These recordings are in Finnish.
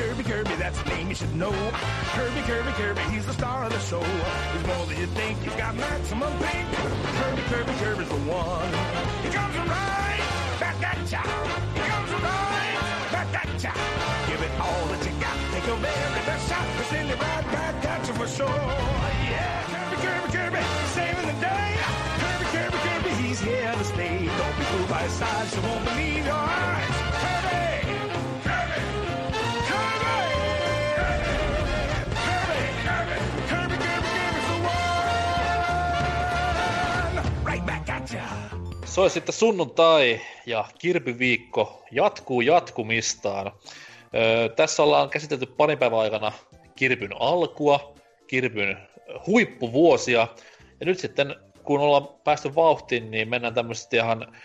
Kirby, Kirby, that's the name you should know. Kirby, Kirby, Kirby, he's the star of the show. He's more than you think, he's got maximum pink. Kirby, Kirby, Kirby's the one. He comes around, back at ya. He comes around, back at ya. Give it all that you got, take your very best shot. We'll send right back at you for sure. Yeah, Kirby, Kirby, Kirby, saving the day. Kirby, Kirby, Kirby, he's here to stay. Don't be fooled by his size, you won't believe your eyes. Se olisi sitten sunnuntai ja kirpyviikko jatkuu jatkumistaan. Öö, tässä ollaan käsitelty parin päivän aikana kirpyn alkua, kirpyn huippuvuosia. Ja nyt sitten, kun ollaan päästy vauhtiin, niin mennään tämmöisesti ihan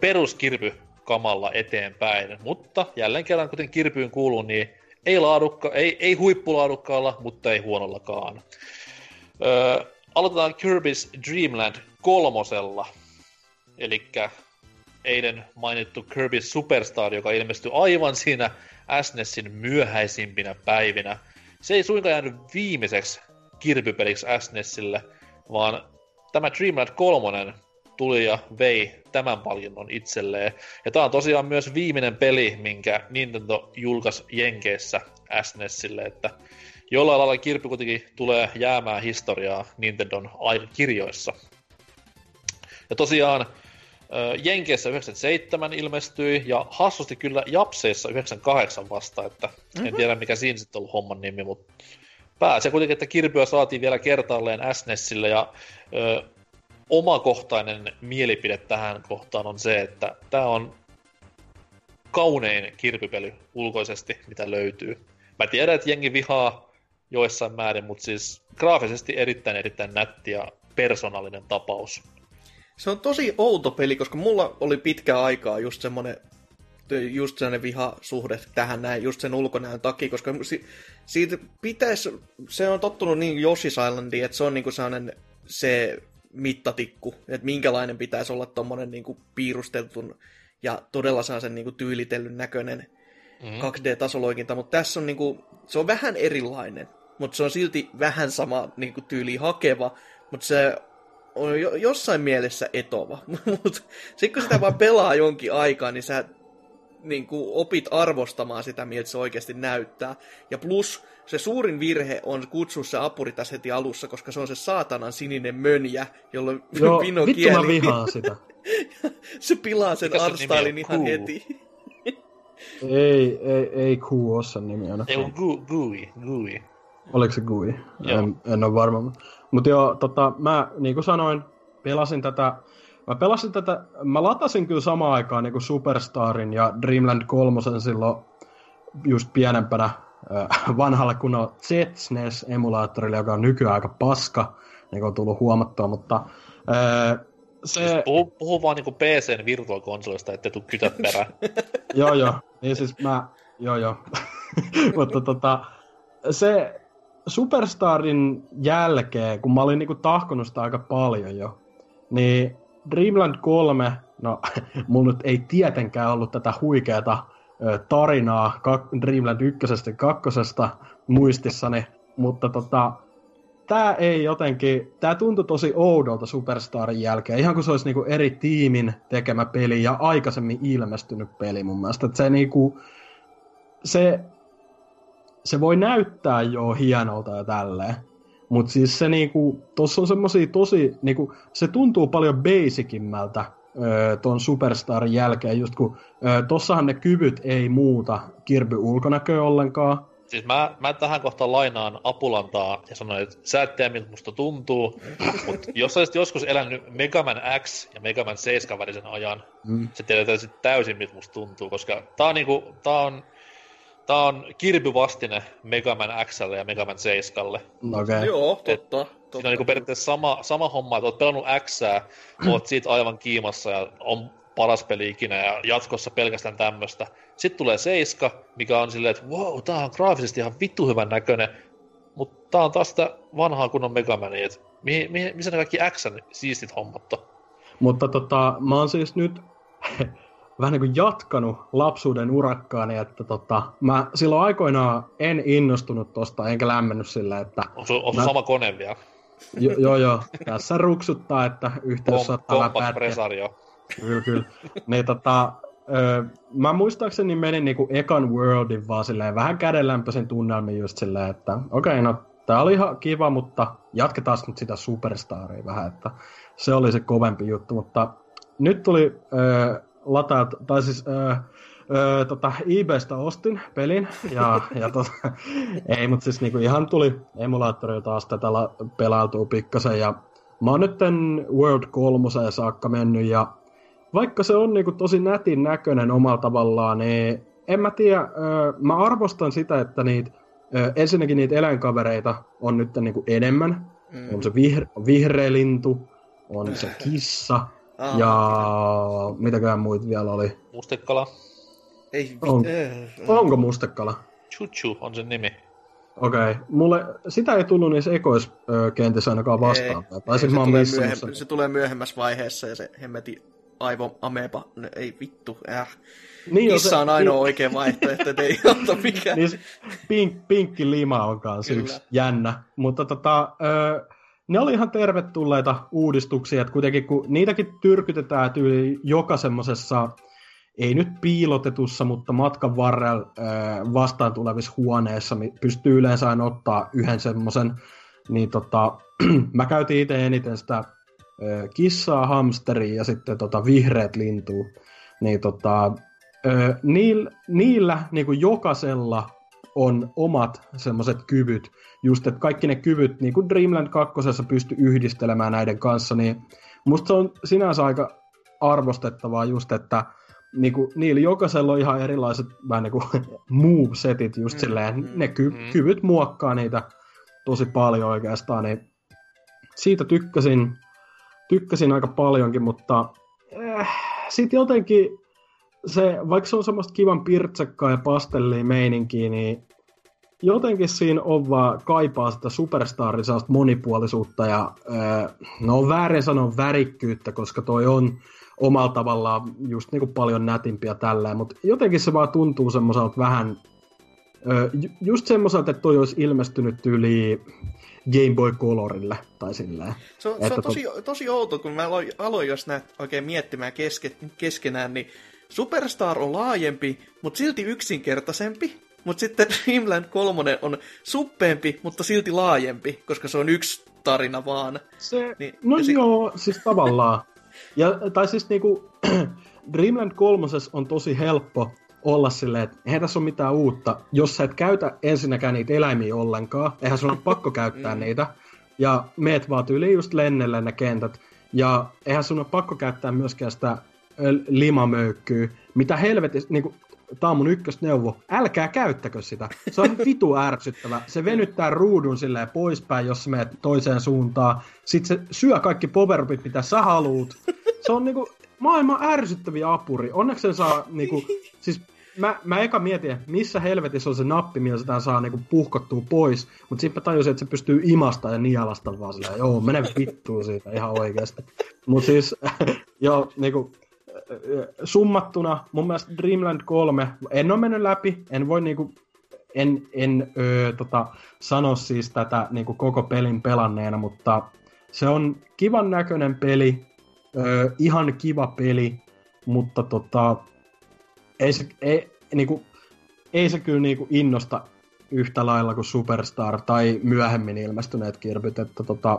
peruskirpykamalla eteenpäin. Mutta jälleen kerran, kuten kirpyyn kuuluu, niin ei, laadukka, ei, ei huippulaadukkaalla, mutta ei huonollakaan. Öö, aloitetaan Kirby's Dreamland kolmosella. Eli eilen mainittu Kirby Superstar, joka ilmestyi aivan siinä SNESin myöhäisimpinä päivinä. Se ei suinkaan jäänyt viimeiseksi kirpypeliksi SNESille, vaan tämä Dreamland 3 tuli ja vei tämän palkinnon itselleen. Ja tämä on tosiaan myös viimeinen peli, minkä Nintendo julkaisi Jenkeissä SNESille, että jollain lailla kirpy kuitenkin tulee jäämään historiaa Nintendon aikakirjoissa. Ja tosiaan Jenkeissä 97 ilmestyi ja hassusti kyllä Japseissa 98 vasta, että mm-hmm. en tiedä mikä siinä sitten ollut homman nimi, mutta pääsee kuitenkin, että Kirbyä saatiin vielä kertaalleen SNESille ja ö, omakohtainen mielipide tähän kohtaan on se, että tämä on kaunein kirpypeli ulkoisesti, mitä löytyy. Mä tiedän, että jengi vihaa joissain määrin, mutta siis graafisesti erittäin erittäin nätti ja persoonallinen tapaus. Se on tosi outo peli, koska mulla oli pitkä aikaa just semmonen just sellainen vihasuhde tähän näin, just sen ulkonäön takia, koska si- siitä pitäisi, se on tottunut niin Yoshi's Islandiin, että se on niinku sellainen se mittatikku, että minkälainen pitäisi olla tommonen niinku piirusteltu ja todella sellaisen niinku tyylitellyn näköinen mm-hmm. 2D-tasoloikinta, mutta tässä on niinku, se on vähän erilainen, mutta se on silti vähän sama niinku tyyli hakeva, mutta se on jo, jossain mielessä etova. Mutta sitten kun sitä vaan pelaa jonkin aikaa, niin sä niin kuin opit arvostamaan sitä, miltä se oikeasti näyttää. Ja plus se suurin virhe on kutsua se apuri tässä heti alussa, koska se on se saatanan sininen mönjä, jolloin Joo, Pino vittu kieli. mä vihaan sitä. se pilaa sen Mikä sen nimi artstylin on? ihan heti. ei, ei, ei Q ole sen nimi aina. Ei Gui, Gui. Oliko se Gui? En, en ole varma. Mutta joo, tota, mä niin kuin sanoin, pelasin tätä, mä pelasin tätä, mä latasin kyllä samaan aikaan niin kuin Superstarin ja Dreamland 3 silloin just pienempänä vanhalla kunnolla ZSNES-emulaattorilla, joka on nykyään aika paska, niin kuin on tullut huomattua, mutta äh, se... Siis puhu, puhu vaan niinku PCn virtuaalikonsolista, ettei tuu kytät perään. joo, joo. Niin siis mä, joo, joo. Mutta tota, se Superstarin jälkeen, kun mä olin niinku tahkonut sitä aika paljon jo, niin Dreamland 3, no mulla nyt ei tietenkään ollut tätä huikeata ö, tarinaa kak- Dreamland 1 ja 2 muistissani, mutta tota, tää ei jotenkin, tää tuntui tosi oudolta Superstarin jälkeen, ihan kuin se olisi niinku eri tiimin tekemä peli ja aikaisemmin ilmestynyt peli mun mielestä. Et se niinku, se, se voi näyttää jo hienolta ja tälleen, mutta siis se niinku, tossa on semmosia tosi, niinku, se tuntuu paljon basicimmältä öö, ton Superstarin jälkeen, just kun öö, tossahan ne kyvyt ei muuta Kirby ulkonäköä ollenkaan, Siis mä, mä tähän kohtaan lainaan Apulantaa ja sanoin, että sä et tiedä, miltä musta tuntuu, mutta jos olisit joskus elänyt Megaman X ja Megaman 7 välisen ajan, Mm. sä tiedät sit täysin, miltä musta tuntuu, koska tää on niinku, tää on, tää on Kirby-vastine Megaman Xlle ja Megaman 7. okei. Okay. Joo, totta. Siinä totta. on niinku periaatteessa sama, sama homma, että oot pelannut X, oot siitä aivan kiimassa ja on paras peli ikinä ja jatkossa pelkästään tämmöstä. Sitten tulee Seiska, mikä on silleen, että wow, tää on graafisesti ihan vittu hyvän näköinen, mutta tää on taas sitä vanhaa kunnon Megamania, että mihin, mihin, missä ne kaikki Xn siistit hommat on? Mutta tota, mä oon siis nyt vähän niin kuin jatkanut lapsuuden urakkaani, että tota, mä silloin aikoinaan en innostunut tosta, enkä lämmennyt sillä, että... On sun, on sun mä... sama kone vielä? Jo, joo, joo. Tässä ruksuttaa, että yhteys Kom, saattaa Compact Presario. Kyllä, kyllä. Niin tota, öö, mä muistaakseni menin niinku ekan Worldin vaan silleen vähän kädenlämpöisen tunnelmin just silleen, että okei, okay, no tää oli ihan kiva, mutta jatketaan nyt sitä Superstaria vähän, että se oli se kovempi juttu, mutta nyt tuli öö, lataat, tai siis öö, öö, tota, eBaystä ostin pelin, ja, ja tota, ei, mutta siis niinku ihan tuli emulaattori taas tätä la, pelailtua pikkasen, ja mä oon nyt World 3 saakka mennyt, ja vaikka se on niinku tosi nätin näköinen omalla tavallaan, niin en mä tiedä, öö, mä arvostan sitä, että niitä, öö, ensinnäkin niitä eläinkavereita on nyt niinku enemmän, mm. on se vihre, vihreä lintu, on se kissa, Ah. ja mitäkään muita vielä oli. Mustekala. Ei, On. äh, Onko mustekala? Chuchu on sen nimi. Okei. Okay. Mulle sitä ei tullut niissä ekoiskentissä ainakaan vastaan. ei, tai siis se, tulee myöhem- se tulee myöhemmässä vaiheessa ja se hemmeti aivo ameba, no, ei vittu, äh. Niin, Kissa on ainoa oikea vaihtoehto, että ei ota mikään. niin se pink, pinkki lima on kanssa yksi jännä. Mutta tota, ö, ne oli ihan tervetulleita uudistuksia, että kuitenkin kun niitäkin tyrkytetään tyyli joka semmosessa, ei nyt piilotetussa, mutta matkan varrella ö, vastaan tulevissa huoneissa pystyy yleensä aina ottaa yhden semmoisen, niin tota, mä käytin itse eniten sitä ö, kissaa, hamsteria ja sitten tota vihreät lintua. Niin tota, ö, niillä, niillä niin kuin jokaisella on omat semmoiset kyvyt, just että kaikki ne kyvyt, niin kuin Dreamland 2 pysty yhdistelemään näiden kanssa, niin musta se on sinänsä aika arvostettavaa just, että niin kuin, niillä jokaisella on ihan erilaiset vähän niin kuin move-setit just Mm, silleen, mm, ne ky- mm. kyvyt muokkaa niitä tosi paljon oikeastaan, niin siitä tykkäsin, tykkäsin aika paljonkin, mutta äh, sitten jotenkin se, vaikka se on semmoista kivan pirtsekkaa ja pastellia meininkiä, niin jotenkin siinä on vaan kaipaa sitä superstarin monipuolisuutta ja öö, no on väärin sanoa värikkyyttä, koska toi on omalla tavallaan just niinku paljon nätimpiä tällä, mutta jotenkin se vaan tuntuu semmoiselta vähän ju- just semmoiselta, että toi olisi ilmestynyt yli Game Boy Colorille tai silleen. Se on, se on tosi, tosi outo, kun mä aloin, aloin jos näet oikein miettimään keske, keskenään, niin Superstar on laajempi, mutta silti yksinkertaisempi. Mutta sitten Dreamland 3 on suppeempi, mutta silti laajempi, koska se on yksi tarina vaan. Se, Niin, no si- joo, siis tavallaan. Ja, tai siis niinku, Dreamland 3 on tosi helppo olla silleen, että eihän tässä ole mitään uutta. Jos sä et käytä ensinnäkään niitä eläimiä ollenkaan, eihän sun ole pakko käyttää Mm. niitä. Ja meet vaan tyyliin just lennelle ne kentät. Ja eihän sun ole pakko käyttää myöskään sitä limamöykkyä. Mitä helvetis, niinku, tää on mun ykkösneuvo. Älkää käyttäkö sitä. Se on vitu ärsyttävä. Se venyttää ruudun silleen poispäin, jos sä menet toiseen suuntaan. Sitten se syö kaikki powerupit, mitä sä haluut. Se on niinku maailman ärsyttäviä apuri. Onneksi sen saa niinku, siis mä, mä eka mietin, missä helvetissä on se nappi, millä sitä saa niinku puhkottua pois. Mutta sitten mä tajusin, että se pystyy imasta ja nialasta vaan silleen, joo, mene vittuun siitä ihan oikeasti. Mutta siis, joo, niinku, summattuna, mun mielestä Dreamland 3, en ole mennyt läpi, en voi niinku, en, en öö, tota, sano siis tätä niinku koko pelin pelanneena, mutta se on kivan näköinen peli, öö, ihan kiva peli, mutta tota, ei se, ei, niinku, ei se kyllä niinku innosta yhtä lailla kuin Superstar tai myöhemmin ilmestyneet kirpyt, että tota,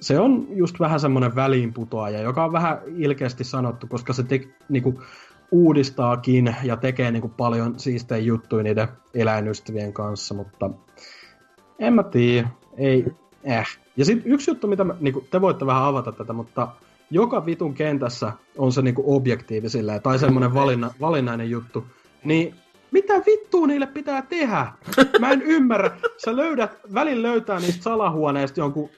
se on just vähän semmoinen väliinputoaja, joka on vähän ilkeästi sanottu, koska se te, niinku, uudistaakin ja tekee niinku, paljon siistejä juttuja niiden eläinystävien kanssa, mutta en mä tiedä, ei, eh. Ja sitten yksi juttu, mitä mä, niinku, te voitte vähän avata tätä, mutta joka vitun kentässä on se niinku, objektiivi silleen, tai semmoinen valinna, valinnainen juttu, niin mitä vittua niille pitää tehdä? Mä en ymmärrä. Sä löydät, välillä löytää niistä salahuoneista jonkun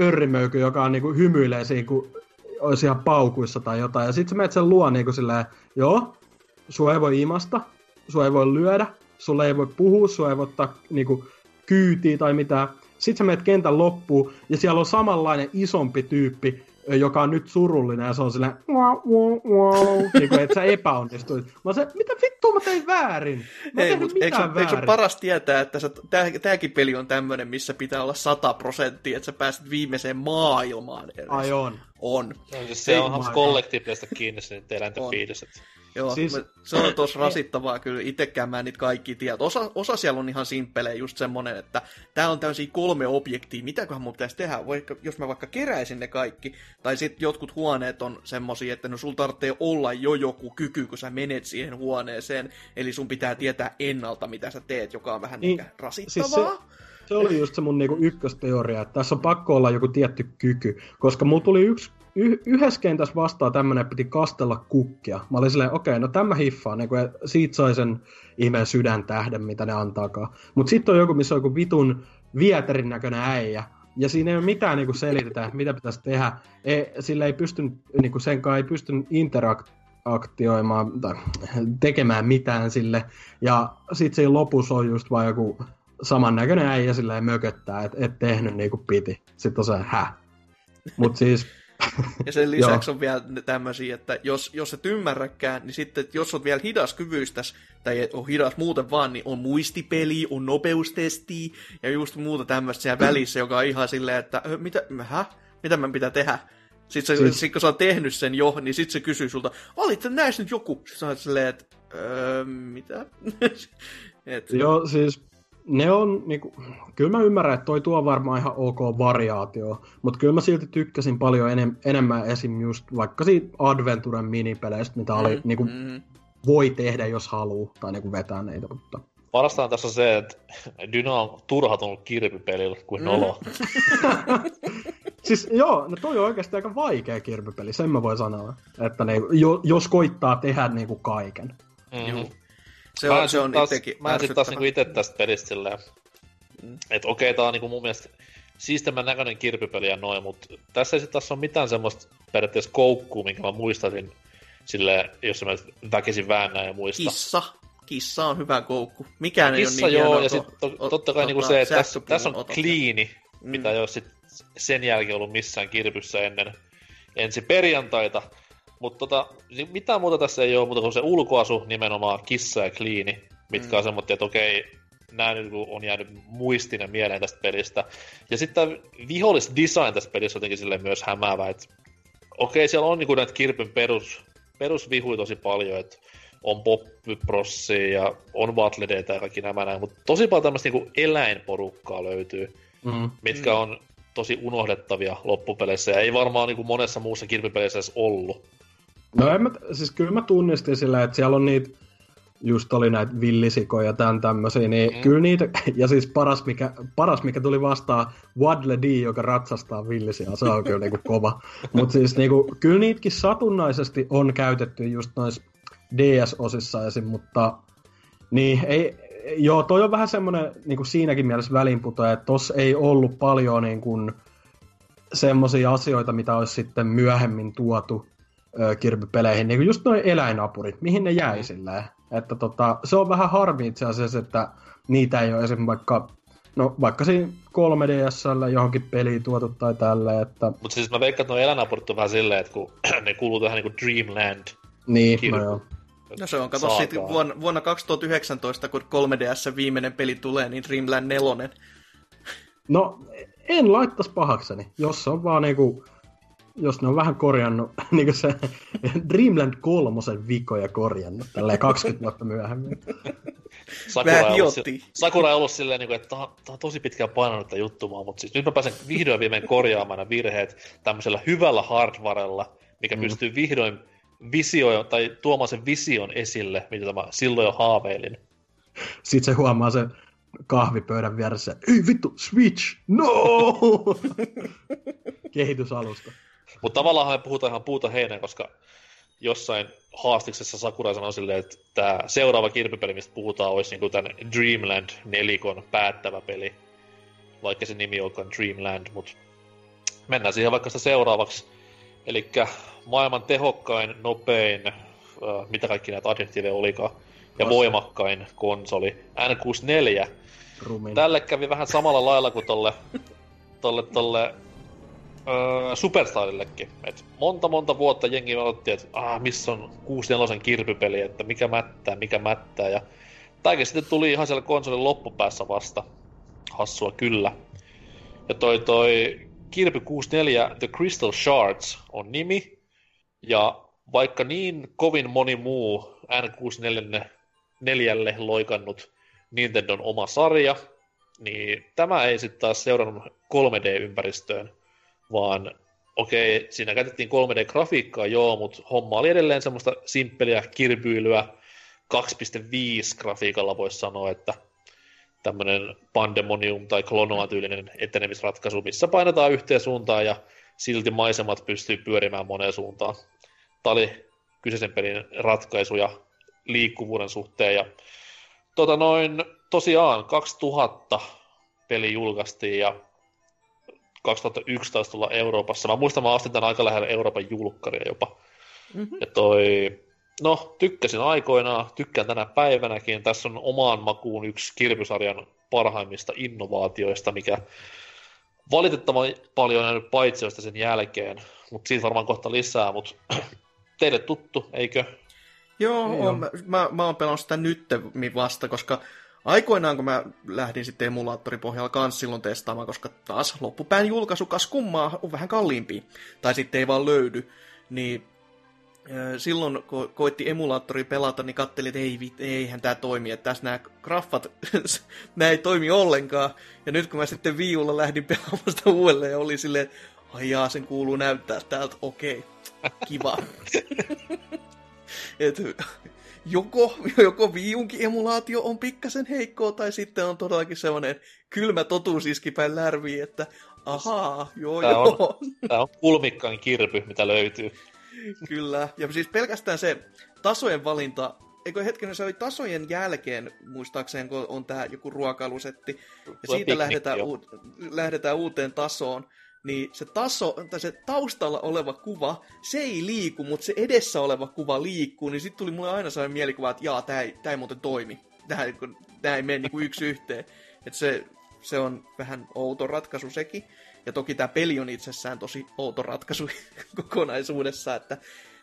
örrimöykyn, joka on niinku hymyilee siinä, kun olisi ihan paukuissa tai jotain. Ja sit sä menet sen luo niinku silleen, joo, sua ei voi imasta, sua ei voi lyödä, sulle ei voi puhua, sua ei voi ottaa niinku kyytiä tai mitään. Sitten sä menet kentän loppuun ja siellä on samanlainen isompi tyyppi joka on nyt surullinen, ja se on silleen, wow, wow, wow, niin kuin, että sä epäonnistuit. Mä se, mitä vittua mä tein väärin? Mä Ei, mitään eikö, eikö väärin. ole paras tietää, että sä, tää, tääkin peli on tämmönen, missä pitää olla 100 prosenttia, että sä pääset viimeiseen maailmaan edes. Ai on. On. No, siis se Ei, on my kollektiivista kiinni se niiden eläinten On. Joo, Siis- siis, se on tosi rasittavaa kyllä. Itsekään mä en niitä kaikki tiedä. Osa, osa siellä on ihan simppelejä, just semmonen, että tää on täysin kolme objektia, mitäköhän mun pitäisi tehdä, vaikka, jos mä vaikka keräisin ne kaikki, tai sitten jotkut huoneet on semmosia, että no sul tarvitsee olla jo joku kyky, kun sä menet siihen huoneeseen, eli sun pitää tietää ennalta, mitä sä teet, joka on vähän Niin, niin, rasittavaa. siis se- Se oli just se mun niinku ykkösteoria, että tässä on pakko olla joku tietty kyky, koska mulla tuli yksi y- yhdessä kentässä vastaan tämmönen, piti kastella kukkia. Mä olin silleen, okei, no tämä hiffaa, niin kuin, siitä sai sen ihmeen sydäntähden, mitä ne antaakaan. Mutta sitten on joku, missä on joku vitun vieterin näköinen äijä, ja siinä ei ole mitään niinku selitetä, mitä pitäisi tehdä. Ei, sillä ei pysty, niinku sen kanssa ei pysty interaktioimaan tai tekemään mitään sille. Ja sitten siinä lopussa on just vaan joku samannäköinen äijä silleen mököttää, että et tehnyt niinku piti. Sitten on se hä. Mut siis, Ja sen lisäksi on vielä tämmöisiä, että jos, jos et ymmärräkään, niin sitten, jos oot vielä hidas kyvyistäs, tai ole hidas muuten vaan, niin on muistipeli, on nopeustesti, ja just muuta tämmöistä siellä välissä, joka on ihan silleen, että "Ö, mitä, hä? Mitä mä pitää tehdä? Sitten se, Siis- sit, kun sä oot tehnyt sen jo, niin sitten se kysyy sulta, olit näissä nyt joku? Sitten sä oot silleen, että öö, mitä? Et, joo, siis ne on niinku, kyllä mä ymmärrän, että toi tuo varmaan ihan ok variaatio, mutta kyllä mä silti tykkäsin paljon enem, enemmän esim. just vaikka siitä Adventuren minipeleistä, mitä oli, niinku, mm, voi tehdä, jos haluaa, tai niinku vetää niitä, mutta Parastaan tässä on se, että Dyna on turhautunut kirpipelillä kuin Mm. nolo. Siis joo, no toi on oikeasti aika vaikea kirpipeli, sen mä voin sanoa. Että ne, jo, jos koittaa tehdä niinku kaiken. Mm-hmm. Se Mä on, se on taas, itsekin Mä en sit taas niinku ite tästä pelistä silleen, Mm. että okei, tää on niinku mun mielestä siistemmän näköinen kirpipeli ja noin, mutta tässä ei sit taas ole mitään semmoista periaatteessa koukkuu, minkä mä muistaisin sille, jos mä väkisin väännän ja muista. Kissa. Kissa on hyvä koukku. Mikään ei Kissa ole niin joo, ja sitten to, ot- totta kai tota, niinku se, että tässä, tässä on kliini, Mm. mitä ei ole sit sen jälkeen ollut missään kirpyssä ennen ensi perjantaita. Mutta tota, niin mitään muuta tässä ei ole muuta kuin se ulkoasu, nimenomaan kissa ja kliini, mitkä Mm. on semmoinen, että okei, nämä nyt on jäänyt muistiin ja mieleen tästä pelistä. Ja sitten tämä vihollisdesign tässä pelissä jotenkin silleen myös hämäävä, että okei, siellä on niinku näitä kirpyn perus, perusvihuja tosi paljon, että on popprossia ja on vatledeita ja kaikki nämä näin, mutta tosi paljon tämmöistä niinku eläinporukkaa löytyy, Mm. mitkä Mm. on tosi unohdettavia loppupeleissä ja ei varmaan niinku monessa muussa kirpipelissä edes ollut. No en mä, siis kyllä mä tunnistin sillä, että siellä on niitä, just oli näitä villisikoja ja tämän tämmöisiä, niin Mm. kyllä niitä, ja siis paras mikä, paras mikä tuli vastaan, Waddle Dee, joka ratsastaa villisiä, se on kyllä niinku kova. Mutta siis niinku, kyllä niitäkin satunnaisesti on käytetty just noissa DS-osissa esim, mutta niin ei, joo, toi on vähän semmoinen niinku siinäkin mielessä välinputo, että tossa ei ollut paljon niinku, semmoisia asioita, mitä olisi sitten myöhemmin tuotu kirpypeleihin, niin kuin just noin eläinapurit, mihin ne jäi silleen. Että tota, se on vähän harmi itse asiassa, että niitä ei ole esimerkiksi vaikka, no vaikka siinä 3DSllä johonkin peliin tuotu tai tälle, että Mutta siis mä veikkaan, että nuo eläinapurit on vähän silleen, että kun ne kuuluu tähän niinku Dreamland niin, no joo. No se on, kato sitten vuonna, vuonna 2019, kun 3DS viimeinen peli tulee, niin Dreamland 4. No, en laittaisi pahakseni, jos se on vaan niinku, jos ne on vähän korjannut, niinku se Dreamland kolmosen vikoja korjannut, tälleen 20 vuotta myöhemmin. Sakura ei ollut, Sakura ei ollut silleen, niin kuin, että tämä on tosi pitkään painanut tätä juttumaan, mutta siis nyt mä pääsen vihdoin viimein korjaamaan nämä virheet tämmöisellä hyvällä hardwarella, mikä Mm. pystyy vihdoin visio, tai tuomaan sen vision esille, mitä mä silloin jo haaveilin. Sitten se huomaa se kahvipöydän vieressä, ei vittu, Switch, no! Kehitysalusta. Mutta tavallaan me puhutaan ihan puuta heinää, koska jossain haastiksessa Sakura sanoi silleen, että tämä seuraava kirpipeli, mistä puhutaan, olisi niinku tämän Dreamland nelikon päättävä peli. Vaikka se nimi onkaan Dreamland, mutta mennään siihen vaikka sitä seuraavaksi. Eli maailman tehokkain, nopein, äh, mitä kaikki näitä adjektiiveja olikaan, ja Vasta. voimakkain konsoli, N64. Rumin. Tälle kävi vähän samalla lailla kuin tolle, tolle, tolle öö, Superstarillekin. Et monta monta vuotta jengi otti, että ah, missä on 64 kirpypeli, että mikä mättää, mikä mättää. Ja tämäkin sitten tuli ihan siellä konsolin loppupäässä vasta. Hassua kyllä. Ja toi toi Kirby 64 The Crystal Shards on nimi. Ja vaikka niin kovin moni muu N64 neljälle loikannut Nintendon oma sarja, niin tämä ei sitten taas seurannut 3D-ympäristöön, vaan okei, okay, siinä käytettiin 3D-grafiikkaa joo, mutta homma oli edelleen semmoista simppeliä kirbyilyä, 2.5 grafiikalla voisi sanoa, että tämmöinen pandemonium tai klonoa-tyylinen etenemisratkaisu, missä painetaan yhteen suuntaan ja silti maisemat pystyy pyörimään moneen suuntaan. Tämä oli kyseisen pelin ratkaisuja liikkuvuuden suhteen ja tota noin, tosiaan 2000 peli julkaistiin ja 2011 tulla Euroopassa. Mä muistan, mä astin tämän aika lähellä Euroopan julkkaria jopa. Mm-hmm. Ja toi, no tykkäsin aikoinaan, tykkään tänä päivänäkin. Tässä on omaan makuun yksi kirpysarjan parhaimmista innovaatioista, mikä valitettavan paljon on jäänyt paitsioista sen jälkeen, mutta siitä varmaan kohta lisää, mutta teille tuttu, eikö? Joo, on, mä, mä, mä oon pelannut sitä nyt vasta, koska aikoinaan kun mä lähdin sitten emulaattoripohjalla kans silloin testaamaan, koska taas loppupään julkaisu kas kummaa on vähän kalliimpi, tai sitten ei vaan löydy, niin silloin kun koitti emulaattori pelata, niin katselin, että ei, eihän tämä toimi, että tässä nämä graffat, nämä ei toimi ollenkaan. Ja nyt kun mä sitten viulla lähdin pelaamaan sitä uudelleen, ja oli silleen, ai jaa, sen kuuluu näyttää täältä, okei, okay, kiva. Et, joko, joko viiunkin emulaatio on pikkasen heikkoa, tai sitten on todellakin sellainen kylmä totuus iskipäin lärviin, että ahaa, joo tää joo. On, tää on kulmikkaan kirpy, mitä löytyy. Kyllä, ja siis pelkästään se tasojen valinta, eikö hetken, se oli tasojen jälkeen, muistaakseni, kun on tämä joku ruokailusetti, ja siitä lähdetään, u- lähdetään uuteen tasoon, niin se taso, tai se taustalla oleva kuva, se ei liiku, mutta se edessä oleva kuva liikkuu, niin sitten tuli mulle aina sellainen mielikuva, että jaa, tämä ei, tää ei muuten toimi. Tämä, tää ei mene niinku yksi yhteen. Että se, se on vähän outo ratkaisu sekin. Ja toki tämä peli on itsessään tosi outo ratkaisu kokonaisuudessa, että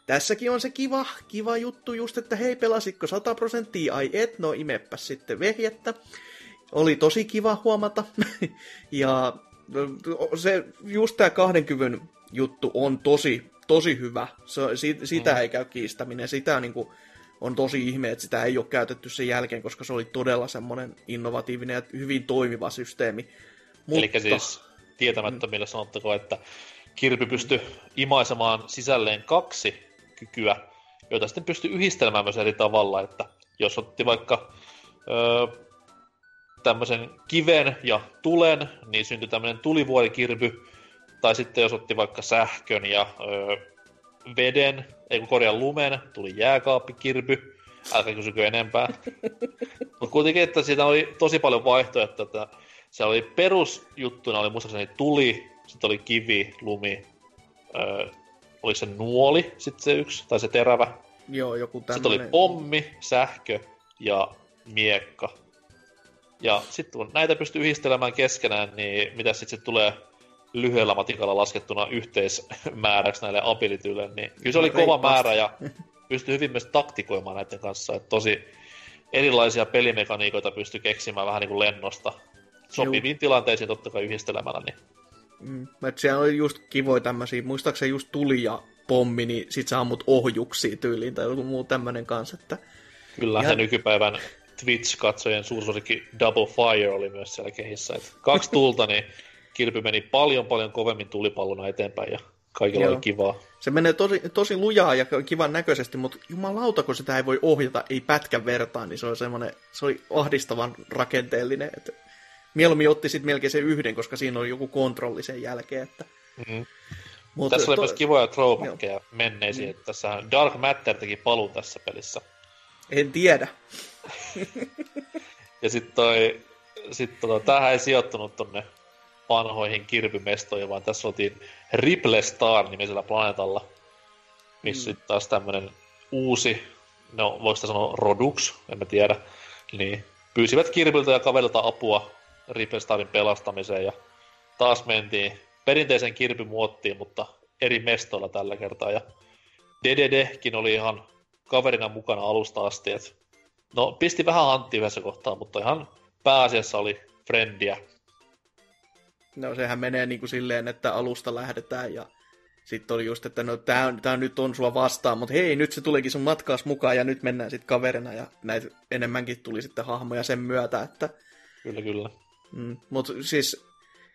tässäkin on se kiva, kiva juttu just, että hei pelasitko 100 prosenttia, ai et, no imepä sitten vehjettä. Oli tosi kiva huomata. ja se, just tämä 20 juttu on tosi, tosi hyvä. Se, siitä, sitä mm. ei käy kiistäminen. Sitä niin kuin, on tosi ihme, että sitä ei ole käytetty sen jälkeen, koska se oli todella semmoinen innovatiivinen ja hyvin toimiva systeemi. Mutta... Eli siis tietämättömille mm. sanottako, että Kirpi pystyi imaisemaan sisälleen kaksi kykyä, joita sitten pystyi yhdistelemään myös eri tavalla, että jos otti vaikka öö, tämmöisen kiven ja tulen, niin syntyi tämmöinen tulivuorikirpy, tai sitten jos otti vaikka sähkön ja öö, veden, ei kun korjaa lumen, tuli jääkaappikirpy, älkää kysykö enempää. Mutta kuitenkin, että siitä oli tosi paljon vaihtoehtoja, että se oli perusjuttuna, oli muistaakseni tuli, sitten oli kivi, lumi, öö, oli se nuoli, sitten se yksi, tai se terävä. Joo, joku tämmönen... Sitten oli pommi, sähkö ja miekka. Ja sitten kun näitä pystyy yhdistelemään keskenään, niin mitä sitten sit tulee lyhyellä matikalla laskettuna yhteismääräksi näille abilityille, niin kyllä se oli kova määrä ja pystyi hyvin myös taktikoimaan näiden kanssa. Että tosi erilaisia pelimekaniikoita pystyi keksimään vähän niin kuin lennosta sopiviin Juu. tilanteisiin totta kai yhdistelemällä. Niin. Mm, siellä oli just kivoja tämmöisiä, muistaakseni just tuli ja pommi, niin sit sä ammut ohjuksia tyyliin tai joku muu tämmönen kanssa. Että... Kyllä, ja nykypäivän Twitch-katsojien suursuosikki Double Fire oli myös siellä kehissä. Et kaksi tulta, niin kilpi meni paljon paljon kovemmin tulipallona eteenpäin ja kaikilla Joo. oli kivaa. Se menee tosi, tosi lujaa ja kivan näköisesti, mutta jumalauta, kun sitä ei voi ohjata, ei pätkän vertaan, niin se on semmoinen, se oli ahdistavan rakenteellinen. Että mieluummin otti sitten melkein sen yhden, koska siinä oli joku kontrolli sen jälkeen. Että... Mm-hmm. Mutta tässä oli to... myös kivoja throwbackeja menneisiin, että tässä Dark Matter teki paluun tässä pelissä. En tiedä. ja sitten toi, sit tota, tämähän ei sijoittunut tonne vanhoihin kirpymestoihin, vaan tässä oltiin Ripple Star nimisellä planeetalla, missä mm. taas tämmönen uusi, no voiko sanoa Rodux, en mä tiedä, niin pyysivät kirpyltä ja kavelta apua Ripple Starin pelastamiseen ja taas mentiin perinteisen kirpymuottiin, mutta eri mestoilla tällä kertaa. Ja DDDkin oli ihan kaverina mukana alusta asti. Et no, pisti vähän Antti yhdessä kohtaa, mutta ihan pääasiassa oli friendiä. No sehän menee niin kuin silleen, että alusta lähdetään ja sitten oli just, että no tää, tää nyt on sua vastaan, mutta hei, nyt se tulikin sun matkaas mukaan ja nyt mennään sitten kaverina ja näitä enemmänkin tuli sitten hahmoja sen myötä, että... Kyllä, kyllä. Mm, mutta siis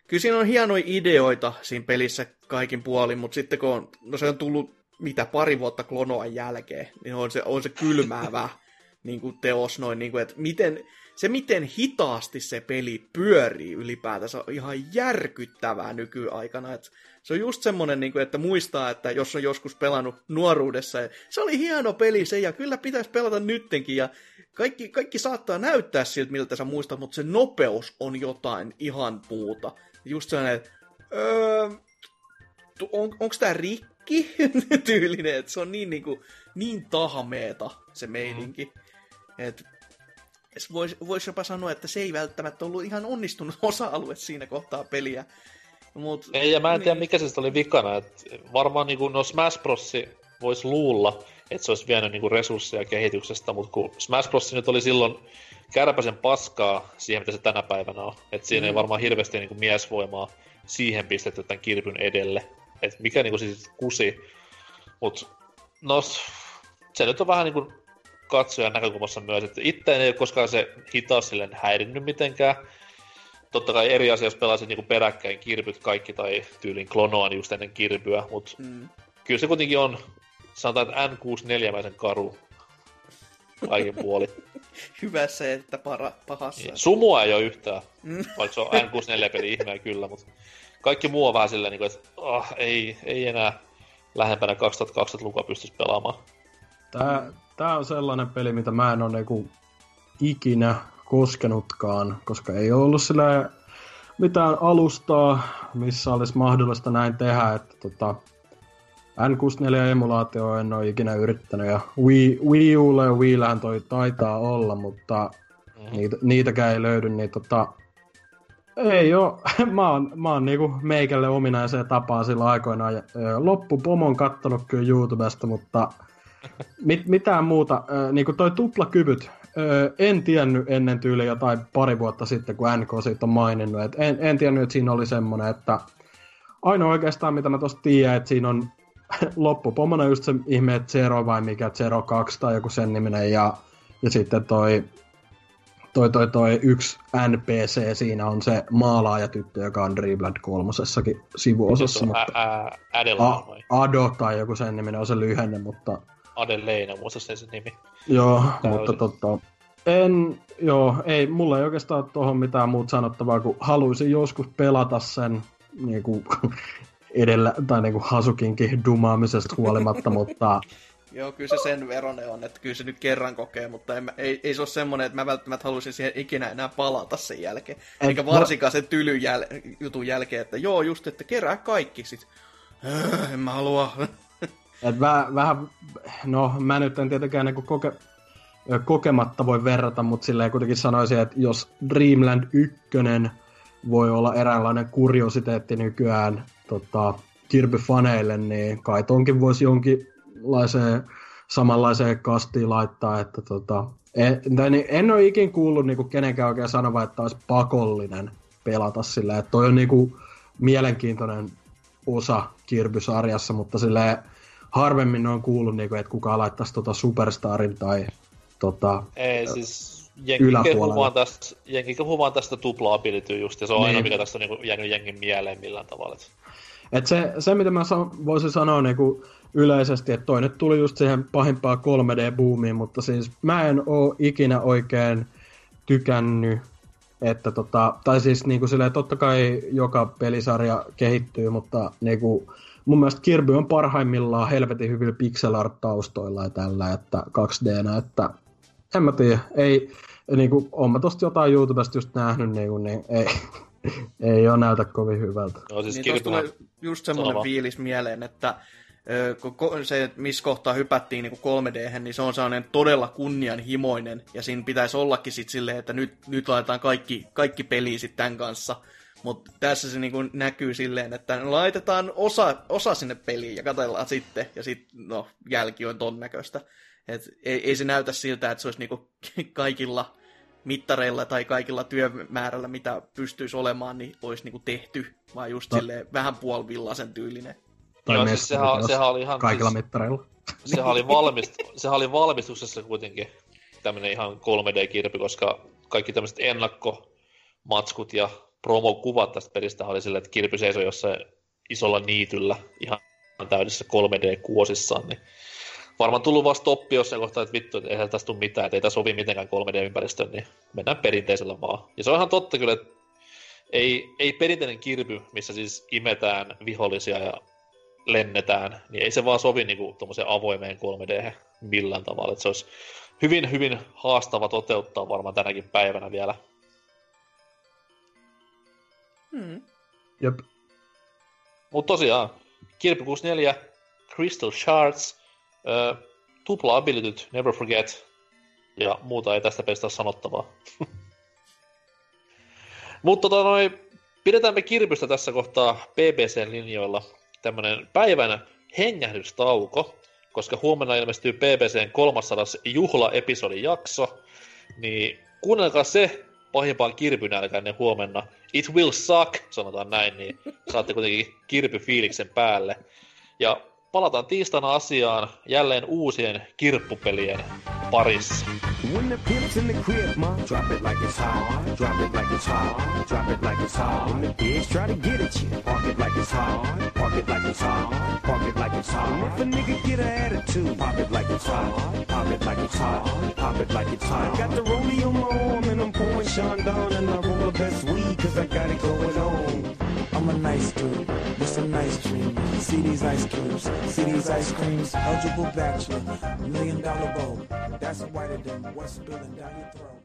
kyllä siinä on hienoja ideoita siinä pelissä kaikin puolin, mutta sitten kun on, no se on tullut mitä pari vuotta klonoan jälkeen, niin on se, on se kylmäävä niin kuin teos noin, niin kuin, että miten, se miten hitaasti se peli pyörii ylipäätänsä on ihan järkyttävää nykyaikana. Että se on just semmonen, niin kuin, että muistaa, että jos on joskus pelannut nuoruudessa, se oli hieno peli se, ja kyllä pitäisi pelata nyttenkin, ja kaikki, kaikki saattaa näyttää siltä, miltä sä muistat, mutta se nopeus on jotain ihan puuta. Just sellainen, että öö, on, onko tämä rikki tyylinen, että se on niin, niin, kuin, niin tahmeeta se meininki. Mm. Että voisi vois jopa sanoa, että se ei välttämättä ollut ihan onnistunut osa-alue siinä kohtaa peliä. Mut, ei, ja mä en tiedä, niin... mikä se oli vikana. Et varmaan niin kuin, no Smash Bros. voisi luulla, että se olisi vienyt niin kuin resursseja kehityksestä, mutta kun Smash Bros. nyt oli silloin kärpäsen paskaa siihen, mitä se tänä päivänä on. Että siinä mm. ei varmaan hirveästi niin kuin miesvoimaa siihen pistetty tämän kirpyn edelle. Et mikä niin kuin siis kusi. Mutta no, se nyt on vähän niin kuin katsojan näkökulmassa myös, että itse ei ole koskaan se hitaus silleen häirinnyt mitenkään. Totta kai eri asia, jos pelasit niinku peräkkäin kirpyt kaikki tai tyylin klonoan just ennen kirpyä, mutta mm. kyllä se kuitenkin on, sanotaan, että N64-mäisen karu kaiken puoli. Hyvä se, että para, pahassa. Niin. Sumua ei ole yhtään, mm. vaikka se on N64-peli ihmeä kyllä, mutta kaikki muu on vähän silleen, niin että oh, ei, ei enää lähempänä 2020-lukua pystyisi pelaamaan. Tää, tää on sellainen peli, mitä mä en ole niinku ikinä koskenutkaan, koska ei ole ollut sillä mitään alustaa, missä olisi mahdollista näin tehdä, että tota, N64-emulaatio en ole ikinä yrittänyt, ja Wii, Wii Ulla ja Wiillähän toi taitaa olla, mutta mm-hmm. niitä, niitäkään ei löydy, niin tota, ei oo. mä oon, mä oon niinku meikälle ominaiseen tapaan sillä aikoinaan. Loppupomon kattonut kyllä YouTubesta, mutta mit, mitään muuta. Niin kuin toi tuplakyvyt, en tiennyt ennen tyyli jotain pari vuotta sitten, kun NK siitä on maininnut. Et en, en tiennyt, että siinä oli semmoinen, että ainoa oikeastaan, mitä mä tosta tiedän, että siinä on loppupomona just se ihme, Zero vai mikä, Zero 2 tai joku sen niminen, ja, ja sitten toi, toi, toi, toi yksi NPC siinä on se maalaajatyttö, joka on Dreamland kolmosessakin sivuosassa. Mutta, ä, ä, Ado tai joku sen niminen on se lyhenne, mutta Adeleina, muista se, se nimi. Joo, Täysin. mutta tota, en, joo, ei, mulla ei oikeastaan tuohon mitään muuta sanottavaa, kun haluaisin joskus pelata sen niin kuin, edellä, tai niin kuin Hasukinkin dumaamisesta huolimatta, mutta... Joo, kyllä se sen veronen on, että kyllä se nyt kerran kokee, mutta en, ei, ei se ole semmoinen, että mä välttämättä haluaisin siihen ikinä enää palata sen jälkeen. Et, Eikä varsinkaan no... sen tylyn jäl- jutun jälkeen, että joo, just, että kerää kaikki sit. Öö, en mä halua. Et väh, vähän, no mä nyt en tietenkään niin koke, kokematta voi verrata, mutta silleen kuitenkin sanoisin, että jos Dreamland 1 voi olla eräänlainen kuriositeetti nykyään tota, Kirby-faneille, niin kai tonkin voisi jonkinlaiseen samanlaiseen kastiin laittaa, että tota, en, niin en ole ikin kuullut niinku kenenkään oikein sanova, että olisi pakollinen pelata sillä, että toi on niinku mielenkiintoinen osa Kirby-sarjassa, mutta silleen harvemmin on kuullut, niin kuin, että kukaan laittaisi tota Superstarin tai tota, Ei, siis jengi kehuu vaan tästä, jengi kehuu vaan tästä tupla ability just, ja se on niin. aina, mikä tästä on niin jäänyt jengin mieleen millään tavalla. Et se, se, mitä mä sa- voisin sanoa niin kuin yleisesti, että toi nyt tuli just siihen pahimpaa 3D-boomiin, mutta siis mä en oo ikinä oikein tykännyt, että tota, tai siis niin kuin silleen, totta kai joka pelisarja kehittyy, mutta niin kuin, mun mielestä Kirby on parhaimmillaan helvetin hyvillä pixel art taustoilla ja tällä, että 2D, että en mä tiedä, ei, niin kuin, oon mä tosta jotain YouTubesta just nähnyt, niin, kuin, niin ei, ei ole näytä kovin hyvältä. No, siis niin tulee just semmoinen fiilis mieleen, että se, missä kohtaa hypättiin niin 3D, niin se on sellainen todella kunnianhimoinen, ja siinä pitäisi ollakin sitten silleen, että nyt, nyt laitetaan kaikki, kaikki peliin sitten tämän kanssa. Mutta tässä se niinku näkyy silleen, että laitetaan osa, osa sinne peliin ja katsellaan sitten, ja sitten no, jälki on ton näköistä. Et ei, ei se näytä siltä, että se olisi niinku kaikilla mittareilla tai kaikilla työmäärällä, mitä pystyisi olemaan, niin olisi niinku tehty, vaan just no. silleen vähän puolivillaisen tyylinen. Tai Joo, siis sehän, sehän oli ihan... Kaikilla siis, mittareilla. Sehän oli, valmist, sehän oli valmistuksessa kuitenkin tämmöinen ihan 3D-kirpi, koska kaikki tämmöiset ennakkomatskut ja promokuvat tästä pelistä oli silleen, että kirpi seisoi jossain isolla niityllä ihan täydessä 3D-kuosissaan, niin varmaan tullut vasta toppi jossain kohtaa, että vittu, että eihän tästä tule mitään, että ei tässä sovi mitenkään 3D-ympäristöön, niin mennään perinteisellä vaan. Ja se on ihan totta kyllä, että ei, ei perinteinen kirpy, missä siis imetään vihollisia ja lennetään, niin ei se vaan sovi niinku tuommoiseen avoimeen 3D millään tavalla. Että se olisi hyvin, hyvin haastava toteuttaa varmaan tänäkin päivänä vielä. Hmm. Jep. Mutta tosiaan, Kirby 64, Crystal Shards, äh, tupla abilityt, Never Forget, ja muuta ei tästä pelistä ole sanottavaa. Mutta tota noin, pidetään me Kirbystä tässä kohtaa BBC-linjoilla tämmönen päivän hengähdystauko, koska huomenna ilmestyy BBCn 300 juhlaepisodin jakso, niin kuunnelkaa se pahimpaan kirpynälkäinen huomenna. It will suck, sanotaan näin, niin saatte kuitenkin kirpyfiiliksen päälle. Ja palataan tiistaina asiaan jälleen uusien kirppupelien parissa. When the pimp's in the crib, ma, drop it like it's hot. Drop it like it's hot. Drop it like it's hot. When the pigs try to get at you, park it like it's hot. Park it like it's hot. Park it like it's hot. if a nigga get an attitude, pop it like it's hot. Pop it like it's hot. Pop it like it's hot. Got the rollie on my arm and I'm pouring Sean down and I roll the best weed cause I got it going on. I'm a nice dude with some nice dreams. See these ice cubes, see these ice creams. Eligible bachelor, million dollar bow. That's whiter than what's spilling down your throat.